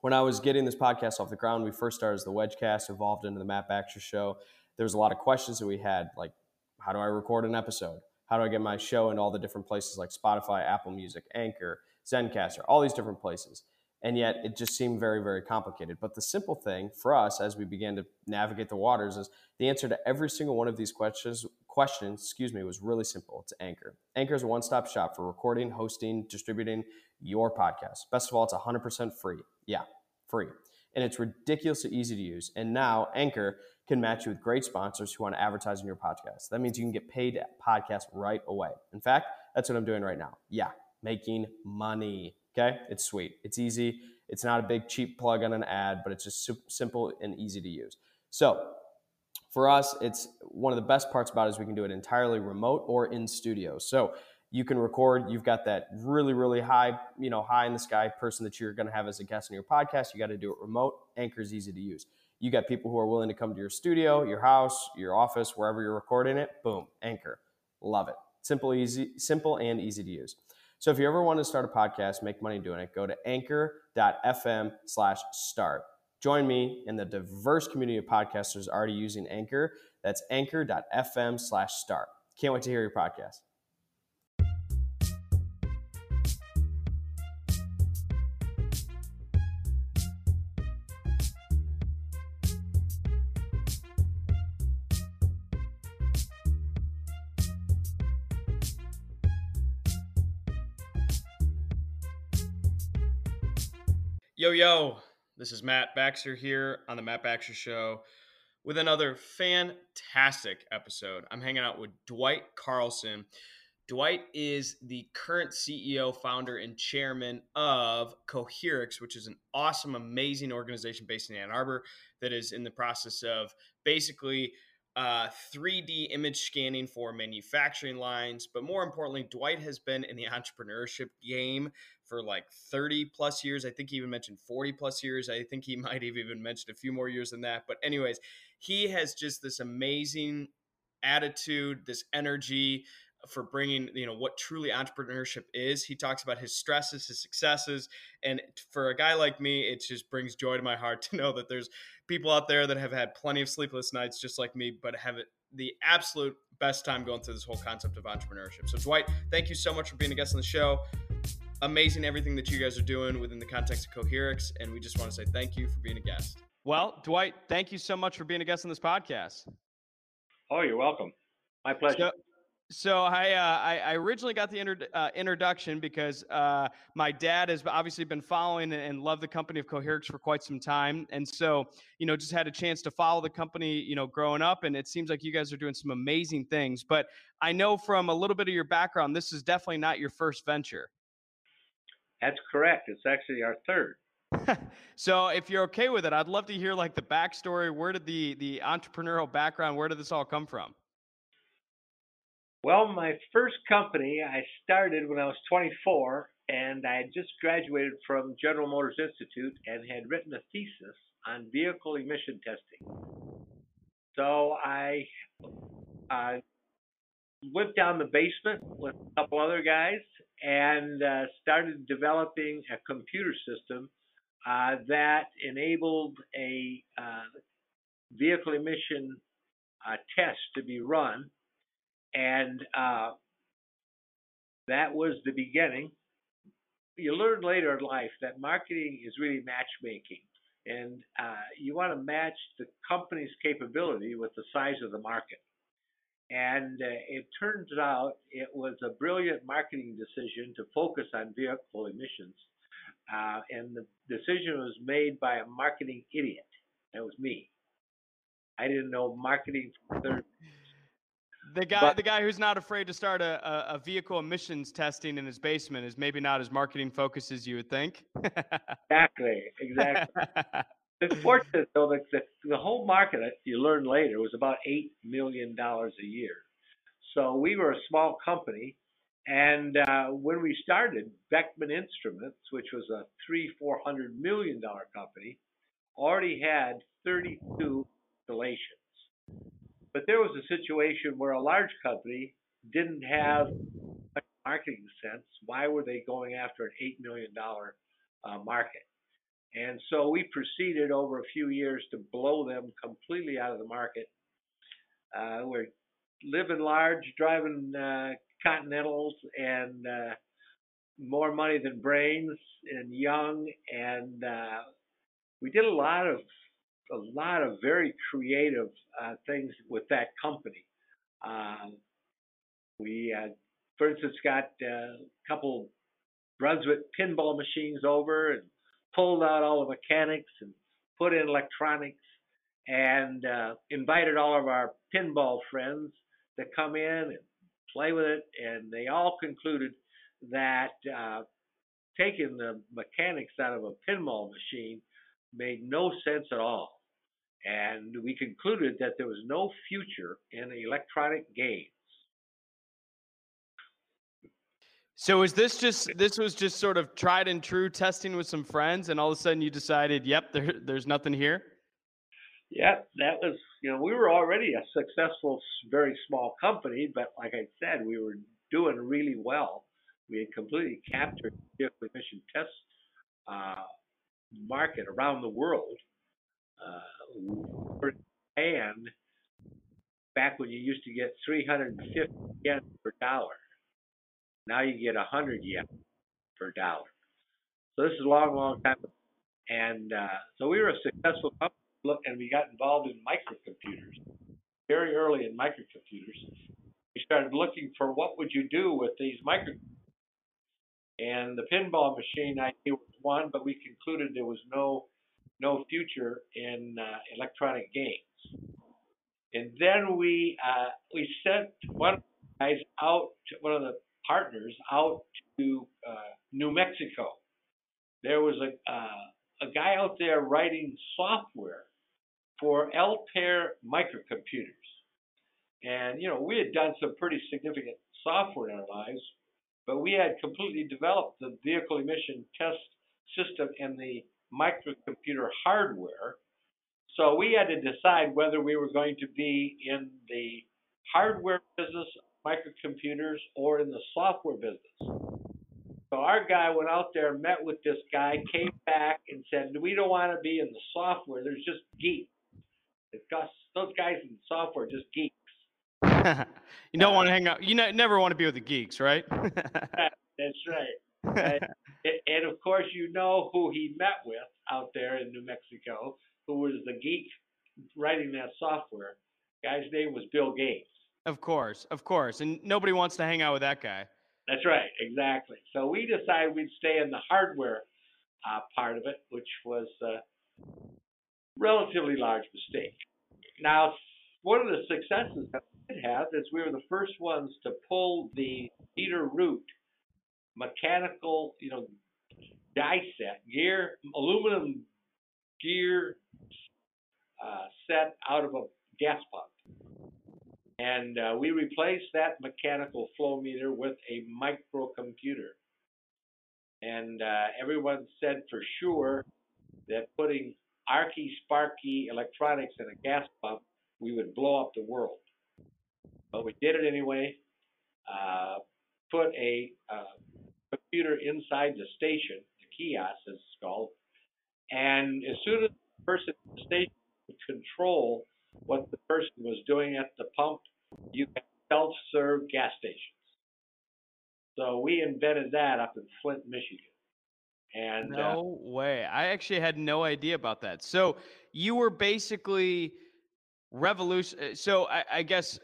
When I was getting this podcast off the ground, we first started as the Wedgecast, evolved into the Matt Baxter Show. There was a lot of questions that we had, like how do I record an episode? How do I get my show into all the different places like Spotify, Apple Music, Anchor, Zencastr, all these different places? And yet it just seemed very, very complicated. But the simple thing for us as we began to navigate the waters is the answer to every single one of these questions questions, excuse me, was really simple. It's Anchor. Anchor is a one-stop shop for recording, hosting, distributing your podcast. Best of all, it's 100% free. Yeah, free. And it's ridiculously easy to use. And now Anchor can match you with great sponsors who want to advertise in your podcast. That means you can get paid podcast right away. In fact, that's what I'm doing right now. Yeah, making money. Okay, it's sweet. It's easy. It's not a big cheap plug on an ad, but it's just simple and easy to use. So for us, it's one of the best parts about it is we can do it entirely remote or in studio. So you can record. You've got that really, really high, you know, high in the sky person that you're going to have as a guest on your podcast. You got to do it remote. Anchor is easy to use. You got people who are willing to come to your studio, your house, your office, wherever you're recording it. Boom, Anchor. Love it. Simple, easy, simple, and easy to use. So if you ever want to start a podcast, make money doing it, go to anchor.fm slash start. Join me in the diverse community of podcasters already using Anchor. That's anchor.fm slash start. Can't wait to hear your podcast. Yo, yo, this is Matt Baxter here on the Matt Baxter Show with another fantastic episode. I'm hanging out with Dwight Carlson. Dwight is the current CEO, founder, and chairman of Coherix, which is an awesome, amazing organization based in Ann Arbor that is in the process of basically uh, 3D image scanning for manufacturing lines. But more importantly, Dwight has been in the entrepreneurship game for like 30 plus years. I think he even mentioned 40 plus years. I think he might have even mentioned a few more years than that. But, anyways, he has just this amazing attitude, this energy for bringing you know what truly entrepreneurship is he talks about his stresses his successes and for a guy like me it just brings joy to my heart to know that there's people out there that have had plenty of sleepless nights just like me but have the absolute best time going through this whole concept of entrepreneurship so dwight thank you so much for being a guest on the show amazing everything that you guys are doing within the context of Coherix, and we just want to say thank you for being a guest. Well, Dwight, thank you so much for being a guest on this podcast. Oh, you're welcome. My pleasure. So, so I, uh, I, I originally got the inter- uh, introduction because uh, my dad has obviously been following and loved the company of Coherix for quite some time, and so you know just had a chance to follow the company you know growing up, and it seems like you guys are doing some amazing things. But I know from a little bit of your background, this is definitely not your first venture. That's correct. It's actually our third. so if you're okay with it, I'd love to hear like the backstory. Where did the the entrepreneurial background? Where did this all come from? Well, my first company I started when I was 24, and I had just graduated from General Motors Institute and had written a thesis on vehicle emission testing. So I uh, went down the basement with a couple other guys and uh, started developing a computer system uh, that enabled a uh, vehicle emission uh, test to be run. And uh, that was the beginning. You learn later in life that marketing is really matchmaking. And uh, you want to match the company's capability with the size of the market. And uh, it turns out it was a brilliant marketing decision to focus on vehicle emissions. Uh, and the decision was made by a marketing idiot. That was me. I didn't know marketing from third. The guy, but, the guy who's not afraid to start a, a, vehicle emissions testing in his basement is maybe not as marketing focused as you would think. exactly, exactly. it's fortunate though that the, the whole market, you learn later, was about eight million dollars a year. So we were a small company, and uh, when we started, Beckman Instruments, which was a three, four hundred million dollar company, already had 32 installations. But there was a situation where a large company didn't have marketing sense. Why were they going after an $8 million uh, market? And so we proceeded over a few years to blow them completely out of the market. Uh, we're living large, driving uh, Continentals, and uh, more money than brains, and young, and uh, we did a lot of a lot of very creative uh, things with that company. Um, we, uh, for instance, got uh, a couple Brunswick pinball machines over and pulled out all the mechanics and put in electronics and uh, invited all of our pinball friends to come in and play with it. And they all concluded that uh, taking the mechanics out of a pinball machine made no sense at all. And we concluded that there was no future in electronic games. So is this just this was just sort of tried and true testing with some friends, and all of a sudden you decided, yep, there, there's nothing here. Yeah, that was you know we were already a successful, very small company, but like I said, we were doing really well. We had completely captured the vehicle emission test uh, market around the world. Uh, and back when you used to get 350 yen per dollar, now you get 100 yen per dollar. So this is a long, long time. And uh, so we were a successful company, and we got involved in microcomputers very early in microcomputers. We started looking for what would you do with these microcomputers. And the pinball machine idea was one, but we concluded there was no no future in uh, electronic games. And then we uh, we sent one of the guys out, to, one of the partners out to uh, New Mexico. There was a uh, a guy out there writing software for Altair microcomputers. And you know, we had done some pretty significant software in our lives, but we had completely developed the vehicle emission test system and the microcomputer hardware. So we had to decide whether we were going to be in the hardware business, microcomputers, or in the software business. So our guy went out there, met with this guy, came back and said, "We don't want to be in the software. There's just geeks. Those guys in software are just geeks." you don't want to hang out. You ne- never want to be with the geeks, right? that's right. and of course, you know who he met with out there in New Mexico, who was the geek writing that software. Guy's name was Bill Gates. Of course, of course, and nobody wants to hang out with that guy. That's right, exactly. So we decided we'd stay in the hardware uh, part of it, which was a relatively large mistake. Now, one of the successes that we did have is we were the first ones to pull the Veeder-Root mechanical, you know, die set, gear, aluminum gear uh, set out of a gas pump. And uh, we replaced that mechanical flow meter with a microcomputer. And uh, everyone said for sure that putting arky sparky electronics in a gas pump, we would blow up the world. But we did it anyway. Uh, put a uh, computer inside the station, the kiosk as it's called, and as soon as the person at the station could control what the person was doing at the pump, you can self-serve gas stations. So we invented that up in Flint, Michigan. And uh, no uh, way. I actually had no idea about that. So you were basically revolution. Uh, so I, I guess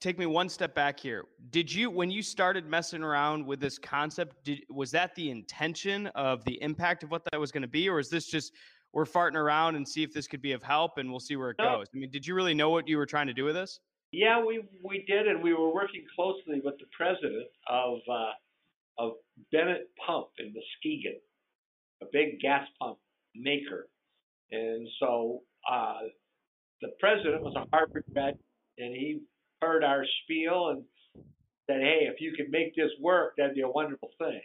take me one step back here. Did you, when you started messing around with this concept, did, was that the intention of the impact of what that was going to be, or is this just we're farting around and see if this could be of help and we'll see where it no. goes? I mean, did you really know what you were trying to do with this? Yeah, we we did, and we were working closely with the president of uh, of Bennett Pump in Muskegon, a big gas pump maker, and so uh, the president was a Harvard grad, and he heard our spiel and said, "Hey, if you could make this work, that'd be a wonderful thing."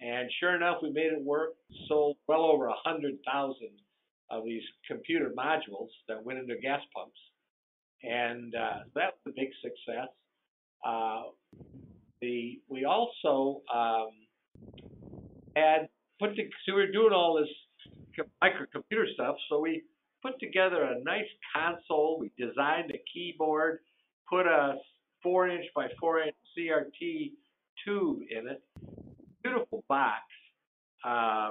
And sure enough, we made it work. Sold well over a hundred thousand of these computer modules that went into gas pumps and uh, that was a big success. Uh, the we also um, had put the, so we were doing all this microcomputer stuff, so we put together a nice console. We designed a keyboard, put a four inch by four inch CRT tube in it, beautiful box. Uh,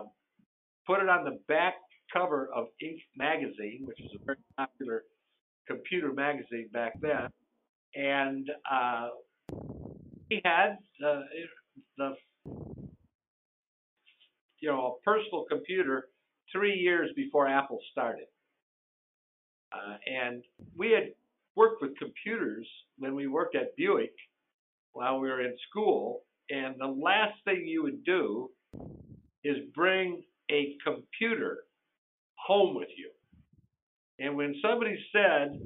put it on the back cover of Inc. magazine, which was a very popular computer magazine back then, and uh, he had uh, the you know a personal computer three years before Apple started, uh, and we had worked with computers when we worked at Buick while we were in school, and the last thing you would do is bring a computer home with you. And when somebody said,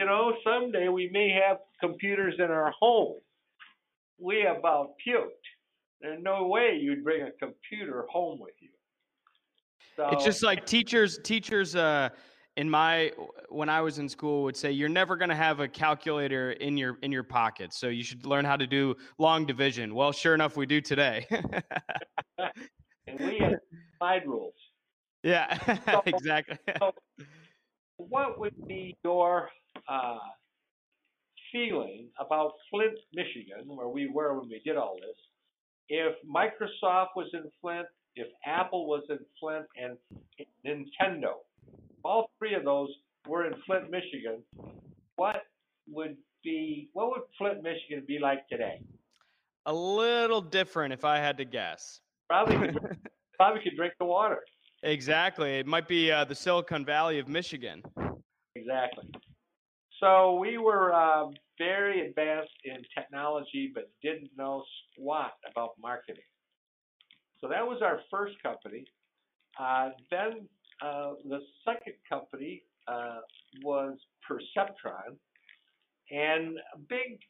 you know, someday we may have computers in our home, we about puked. There's no way you'd bring a computer home with you. So, it's just like teachers, teachers, uh, in my when I was in school would say you're never going to have a calculator in your in your pocket, so you should learn how to do long division. Well, sure enough, we do today. and we had slide rules. Yeah, so, exactly. So what would be your uh, feeling about Flint, Michigan, where we were when we did all this, if Microsoft was in Flint, if Apple was in Flint, and Nintendo, all three of those were in Flint, Michigan, what would be what would Flint, Michigan be like today? A little different, if I had to guess. Probably, could, probably could drink the water. Exactly. It might be uh, the Silicon Valley of Michigan. Exactly. So we were uh, very advanced in technology, but didn't know squat about marketing. So that was our first company. Uh, then uh, the second company uh, was Perceptron. And a big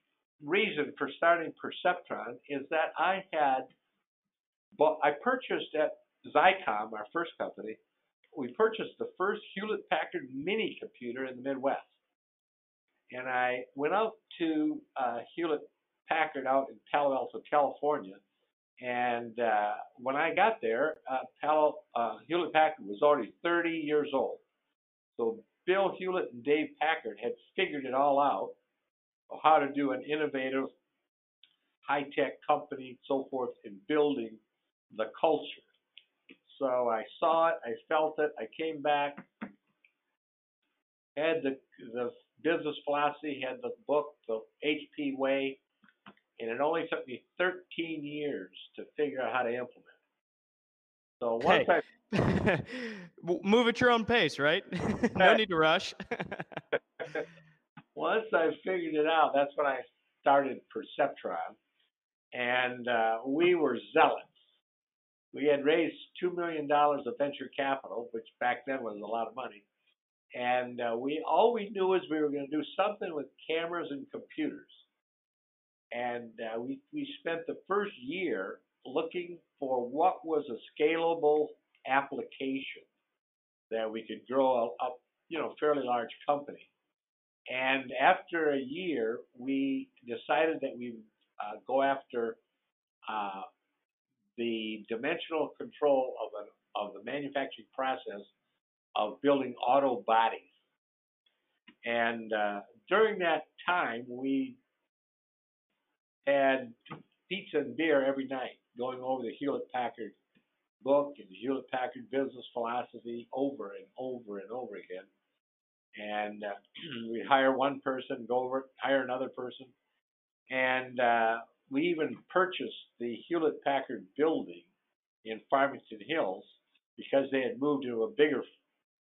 reason for starting Perceptron is that I had, but I purchased at Xycom, our first company, we purchased the first Hewlett Packard mini computer in the Midwest. And I went out to uh, Hewlett Packard out in Palo Alto, California. And uh, when I got there, uh, uh, Hewlett Packard was already 30 years old. So Bill Hewlett and Dave Packard had figured it all out how to do an innovative, high tech company, so forth, in building the culture. So I saw it, I felt it, I came back, had the the business philosophy, had the book, the HP Way, and it only took me 13 years to figure out how to implement. So once hey. I move at your own pace, right? no need to rush. once I figured it out, that's when I started Perceptron, and uh, we were zealots we had raised $2 million of venture capital, which back then was a lot of money. And uh, we all we knew was we were going to do something with cameras and computers. And uh, we, we spent the first year looking for what was a scalable application that we could grow a, a you know fairly large company. And after a year, we decided that we uh, go after uh, the dimensional control of, an, of the manufacturing process of building auto bodies. And uh, during that time, we had pizza and beer every night, going over the Hewlett Packard book and the Hewlett Packard business philosophy over and over and over again. And uh, we hire one person, go over it, hire another person, and uh, we even purchased the Hewlett Packard building in Farmington Hills because they had moved to a bigger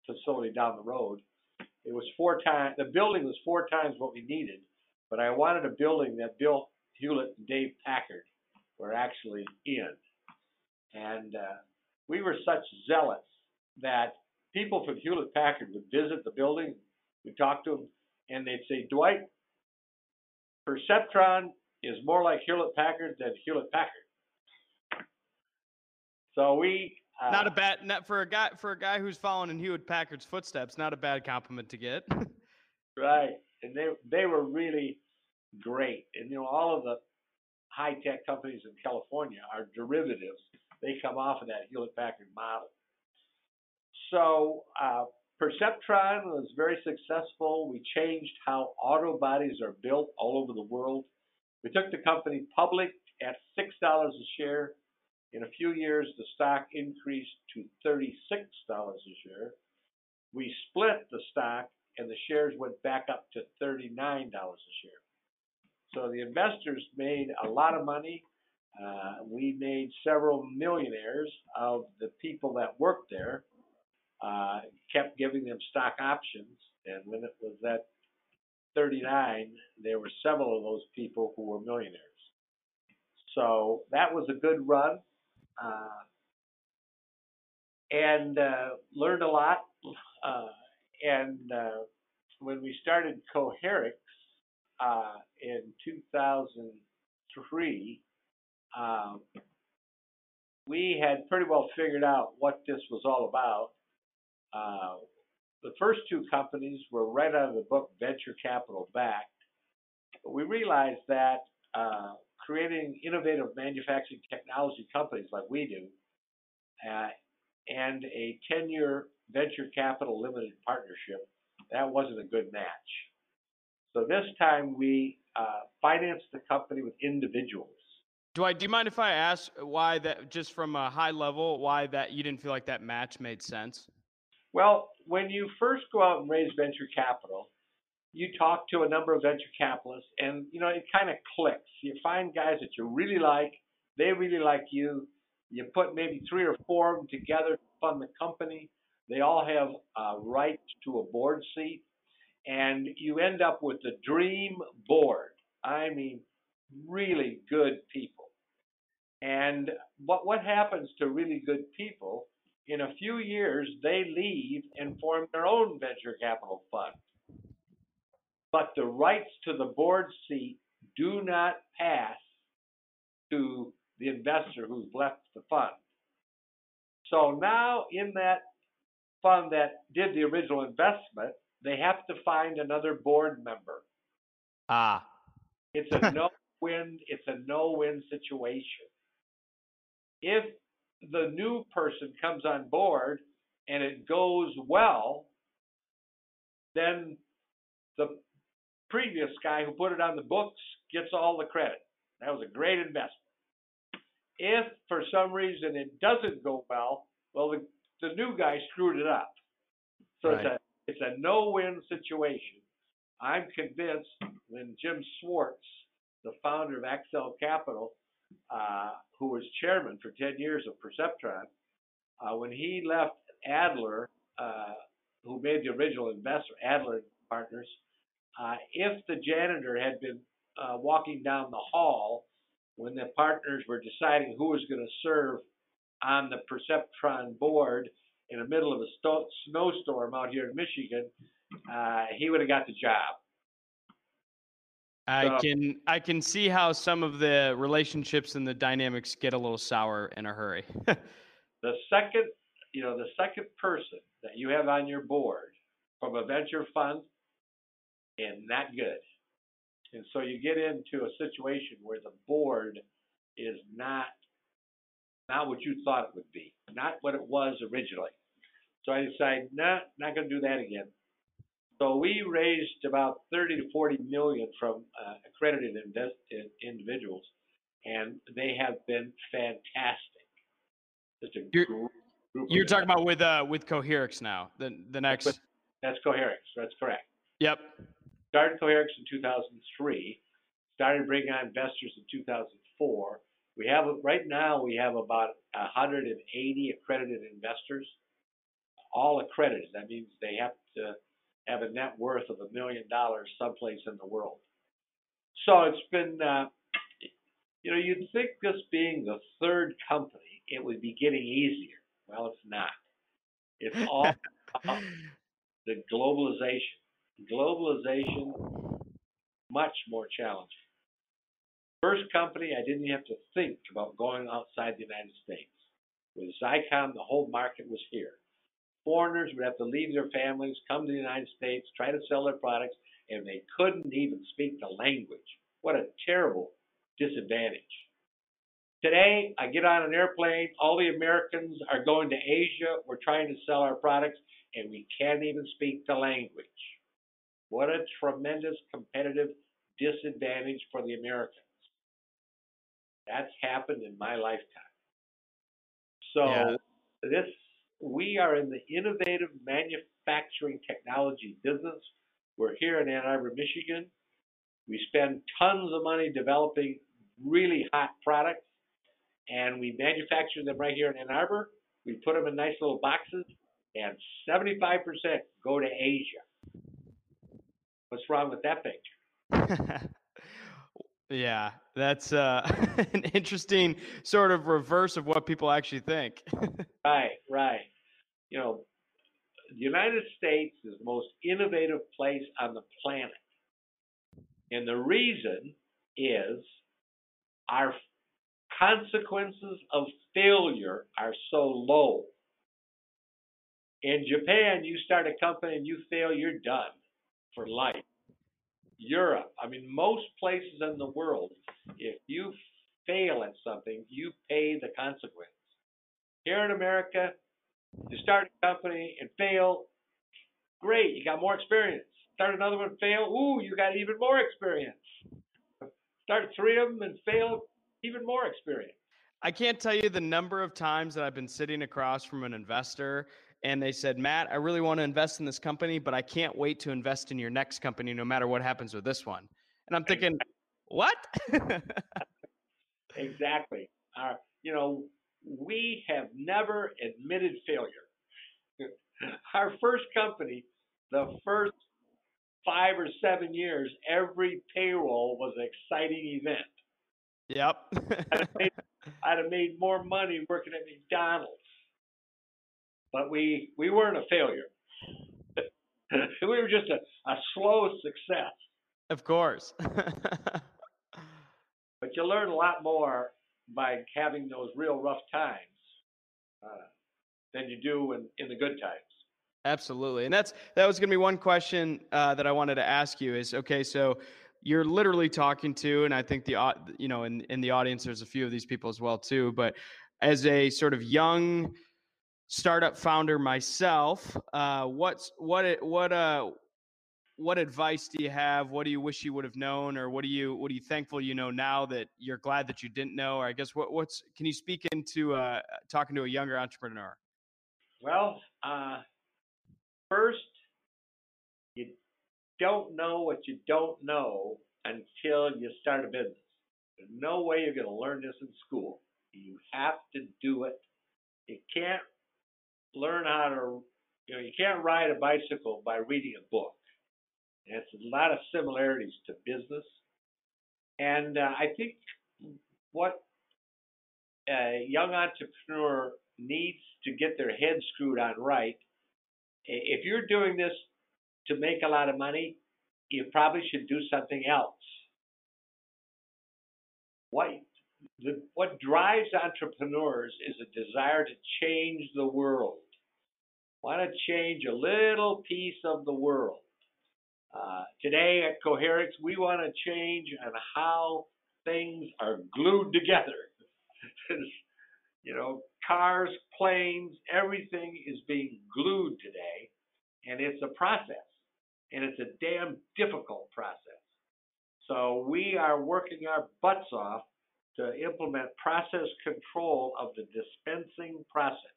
facility down the road. It was four times. The building was four times what we needed, but I wanted a building that Bill Hewlett and Dave Packard were actually in, and uh, we were such zealots that people from Hewlett Packard would visit the building. We'd talk to them, and they'd say, Dwight, Perceptron is more like Hewlett Packard than Hewlett Packard. So we uh, not a bad not for a guy for a guy who's following in Hewlett Packard's footsteps. Not a bad compliment to get. right, and they they were really great, and you know all of the high tech companies in California are derivatives. They come off of that Hewlett Packard model. So uh, Perceptron was very successful. We changed how auto bodies are built all over the world. We took the company public at $6 a share. In a few years, the stock increased to $36 a share. We split the stock and the shares went back up to $39 a share. So the investors made a lot of money. Uh, we made several millionaires of the people that worked there uh, kept giving them stock options. And when it was at 39, there were several of those people who were millionaires. So that was a good run. Uh, and uh, learned a lot. Uh, and uh, when we started Coherix uh, in 2003, um, we had pretty well figured out what this was all about. Uh, the first two companies were right out of the book venture capital backed. But we realized that uh, creating innovative manufacturing technology companies like we do uh, and a 10 year venture capital limited partnership, that wasn't a good match. So this time we uh, financed the company with individuals. Dwight, do you mind if I ask why that, just from a high level, why that you didn't feel like that match made sense? Well, when you first go out and raise venture capital, you talk to a number of venture capitalists and you know it kind of clicks. You find guys that you really like, they really like you. You put maybe three or four of them together to fund the company. They all have uh, rights to a board seat, and you end up with the dream board. I mean, really good people. And what what happens to really good people in a few years, they leave and form their own venture capital fund. But the rights to the board seat do not pass to the investor who's left the fund. So now, in that fund that did the original investment, they have to find another board member. Ah. It's a no win, it's a no win situation. If the new person comes on board and it goes well, then the previous guy who put it on the books gets all the credit. That was a great investment. If for some reason it doesn't go well, well, the, the new guy screwed it up. So right. it's a it's a no-win situation. I'm convinced when Jim Swartz, the founder of Accel Capital, uh, who was chairman for 10 years of Perceptron, uh, when he left Adler, uh, who made the original investor, Adler Partners, uh, if the janitor had been uh, walking down the hall when the partners were deciding who was going to serve on the Perceptron board in the middle of a sto- snowstorm out here in Michigan, uh, he would have got the job. I so, can I can see how some of the relationships and the dynamics get a little sour in a hurry. the second, you know, the second person that you have on your board from a venture fund, and not good. And so you get into a situation where the board is not not what you thought it would be, not what it was originally. So I decided, nah, not going to do that again. So we raised about 30 to 40 million from uh, accredited invest- individuals, and they have been fantastic. Just a you're, group, you're talking about with uh, with Coherix now. The the next. That's, that's Coherix. That's correct. Yep. Started Coherix in 2003. Started bringing on investors in 2004. We have right now we have about 180 accredited investors, all accredited. That means they have to have a net worth of a million dollars someplace in the world. So it's been, uh, you know, you'd think this being the third company, it would be getting easier. Well, it's not. It's all the globalization. Globalization, much more challenging. First company, I didn't have to think about going outside the United States. With Xycom, the whole market was here. Foreigners would have to leave their families, come to the United States, try to sell their products, and they couldn't even speak the language. What a terrible disadvantage. Today, I get on an airplane, all the Americans are going to Asia, we're trying to sell our products, and we can't even speak the language. What a tremendous competitive disadvantage for the Americans. That's happened in my lifetime. So yeah. this we are in the innovative manufacturing technology business. We're here in Ann Arbor, Michigan. We spend tons of money developing really hot products, and we manufacture them right here in Ann Arbor. We put them in nice little boxes, and 75% go to Asia. What's wrong with that picture? yeah, that's uh, an interesting sort of reverse of what people actually think. right, right. You know, the United States is the most innovative place on the planet. And the reason is our consequences of failure are so low. In Japan, you start a company and you fail, you're done for life. Europe, I mean, most places in the world, if you fail at something, you pay the consequence. Here in America, you start a company and fail, great, you got more experience. Start another one, fail, ooh, you got even more experience. Start three of them and fail, even more experience. I can't tell you the number of times that I've been sitting across from an investor and they said, Matt, I really want to invest in this company, but I can't wait to invest in your next company no matter what happens with this one. And I'm thinking, what? exactly. Uh, you know, we have never admitted failure. Our first company, the first five or seven years, every payroll was an exciting event. Yep. I'd, have made, I'd have made more money working at McDonald's but we we weren't a failure. we were just a, a slow success. Of course. but you learn a lot more by having those real rough times uh, than you do in, in the good times. Absolutely, and that's that was going to be one question uh, that I wanted to ask you. Is okay, so you're literally talking to, and I think the you know in in the audience there's a few of these people as well too. But as a sort of young startup founder myself. Uh, what's what what uh what advice do you have? What do you wish you would have known, or what do you what are you thankful you know now that you're glad that you didn't know? Or I guess what what's can you speak into uh, talking to a younger entrepreneur? Well, uh, first, you don't know what you don't know until you start a business. There's no way you're going to learn this in school. You have to do it. You can't learn how to, you know, you can't ride a bicycle by reading a book. It's a lot of similarities to business. And uh, I think what a young entrepreneur needs to get their head screwed on right, if you're doing this to make a lot of money, you probably should do something else. What the, what drives entrepreneurs is a desire to change the world want to change a little piece of the world. Uh, today at Coherix, we want to change on how things are glued together. you know, cars, planes, everything is being glued today, and it's a process, and it's a damn difficult process. So we are working our butts off to implement process control of the dispensing process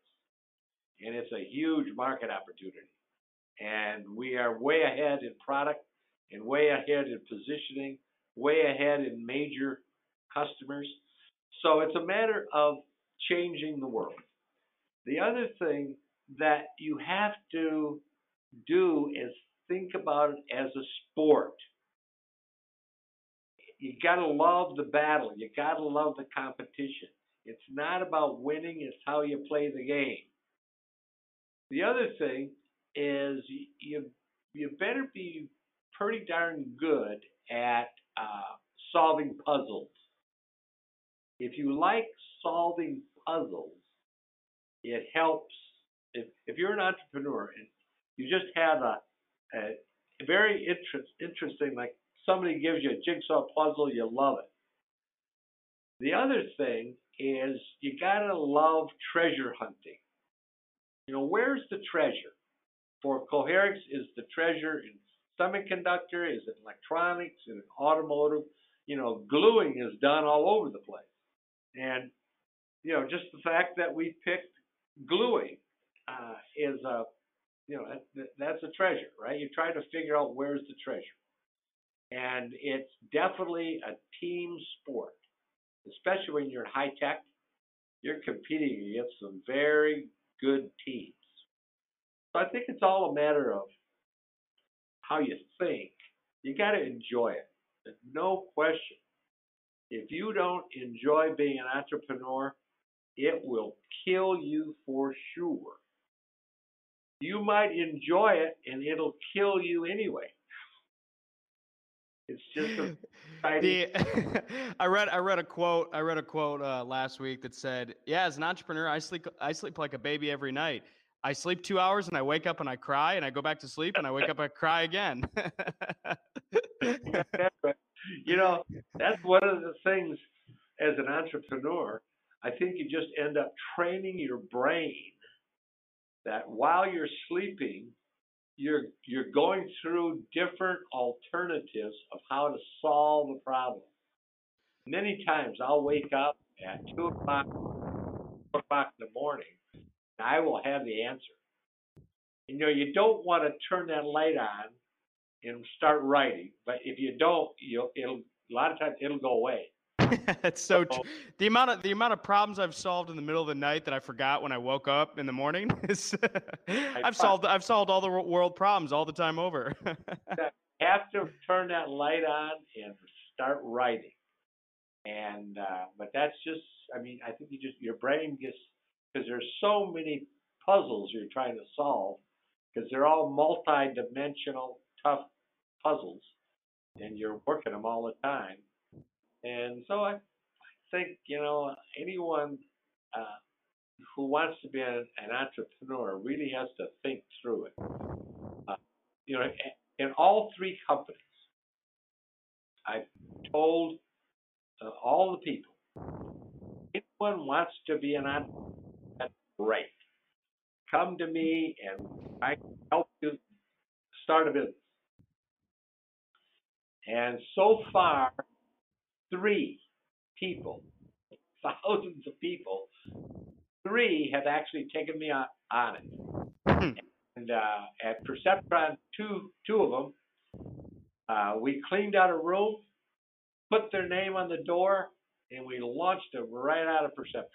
and it's a huge market opportunity. And we are way ahead in product and way ahead in positioning, way ahead in major customers. So it's a matter of changing the world. The other thing that you have to do is think about it as a sport. You got to love the battle. You got to love the competition. It's not about winning, it's how you play the game. The other thing is you you better be pretty darn good at uh, solving puzzles. If you like solving puzzles, it helps. If, if you're an entrepreneur and you just have a, a very interest, interesting, like somebody gives you a jigsaw puzzle, you love it. The other thing is you gotta love treasure hunting. You know, where's the treasure? For Coherix, is the treasure in semiconductor? Is it electronics? It automotive? You know, gluing is done all over the place. And, you know, just the fact that we picked gluing uh, is a, you know, that, that's a treasure, right? You try to figure out where's the treasure. And it's definitely a team sport, especially when you're high tech. You're competing against some very good teams. So I think it's all a matter of how you think. You got to enjoy it. There's no question. If you don't enjoy being an entrepreneur, it will kill you for sure. You might enjoy it and it'll kill you anyway. It's just a the, I read I read a quote I read a quote uh, last week that said, "Yeah, as an entrepreneur, I sleep I sleep like a baby every night. I sleep two hours and I wake up and I cry and I go back to sleep and I wake up and I cry again." you know, that's one of the things as an entrepreneur. I think you just end up training your brain that while you're sleeping, you're you're going through different alternatives of how to solve a problem. Many times I'll wake up at two o'clock, four o'clock in the morning, and I will have the answer. You know, you don't want to turn that light on and start writing, but if you don't, you'll it'll a lot of times it'll go away. That's so true. The amount of the amount of problems I've solved in the middle of the night that I forgot when I woke up in the morning is I've solved I've solved all the world problems all the time over. have to turn that light on and start writing. And uh, but that's just I mean I think you just your brain gets because there's so many puzzles you're trying to solve because they're all multi-dimensional tough puzzles and you're working them all the time and so I, I think, you know, anyone uh, who wants to be an, an, entrepreneur really has to think through it. Uh, you know, in all three companies, I've told uh, all the people, anyone wants to be an entrepreneur, great. Come to me and I help you start a business. And so far, three people, thousands of people, three have actually taken me on, on it. Hmm. and uh, at Perceptron, two two of them, uh, we cleaned out a room, put their name on the door, and we launched them right out of Perceptron.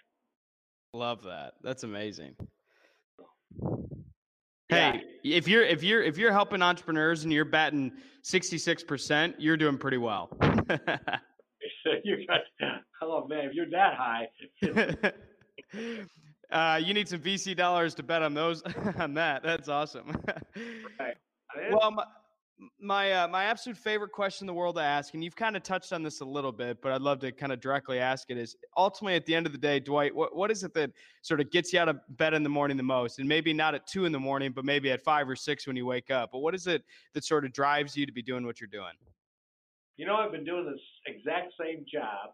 Love that. That's amazing. Hey, if you're if you're if you're helping entrepreneurs and you're batting 66%, you're doing pretty well. you got, oh man, if you're that high. uh, you need some VC dollars to bet on those on that. That's awesome. right. Well, my my, uh, my absolute favorite question in the world to ask, and you've kind of touched on this a little bit, but I'd love to kind of directly ask it: is ultimately at the end of the day, Dwight, what what is it that sort of gets you out of bed in the morning the most? And maybe not at two in the morning, but maybe at five or six when you wake up. But what is it that sort of drives you to be doing what you're doing? You know, I've been doing this exact same job,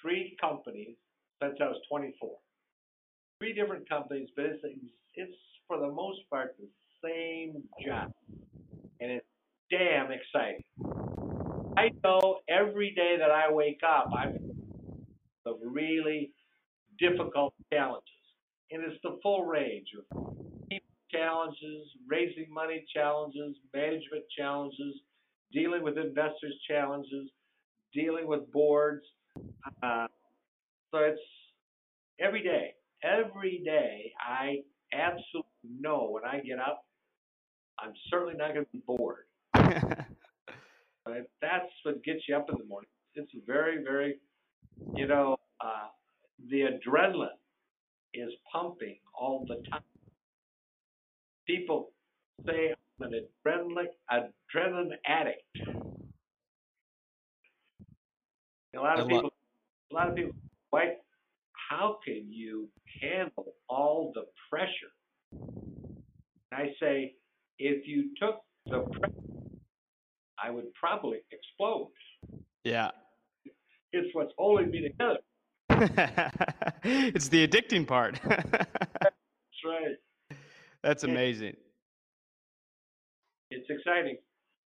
three companies since I was 24. Three different companies, but it's, it's for the most part the same job. And it's damn exciting. I know every day that I wake up, I'm of really difficult challenges. And it's the full range of challenges, raising money challenges, management challenges, dealing with investors' challenges, dealing with boards. Uh, so it's every day. Every day, I absolutely know when I get up, I'm certainly not going to be bored. That's what gets you up in the morning. It's very, very, you know, uh, the adrenaline is pumping all the time. People say I'm an adrenaline adrenaline addict. A lot of I lo- people, a lot of people, why? How can you handle all the pressure? And I say, if you took the pressure, I would probably explode. yeah. It's what's holding me together. it's the addicting part. That's right. That's amazing. It's exciting.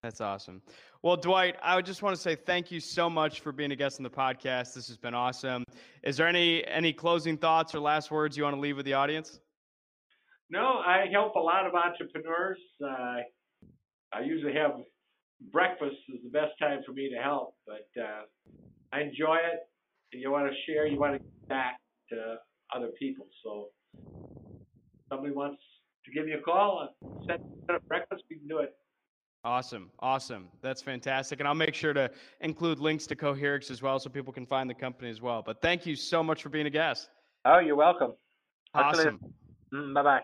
That's awesome. Well, Dwight, I just want to say thank you so much for being a guest on the podcast. This has been awesome. Is there any any closing thoughts or last words you want to leave with the audience? No, I help a lot of entrepreneurs. Uh, I usually have breakfast is the best time for me to help, but uh, I enjoy it. And you want to share, you want to give back to other people. So, somebody wants to give me a call, set up breakfast, we can do it. Awesome. Awesome. That's fantastic. And I'll make sure to include links to Coherix as well so people can find the company as well. But thank you so much for being a guest. Oh, you're welcome. Talk to you later. Awesome. Mm, bye bye.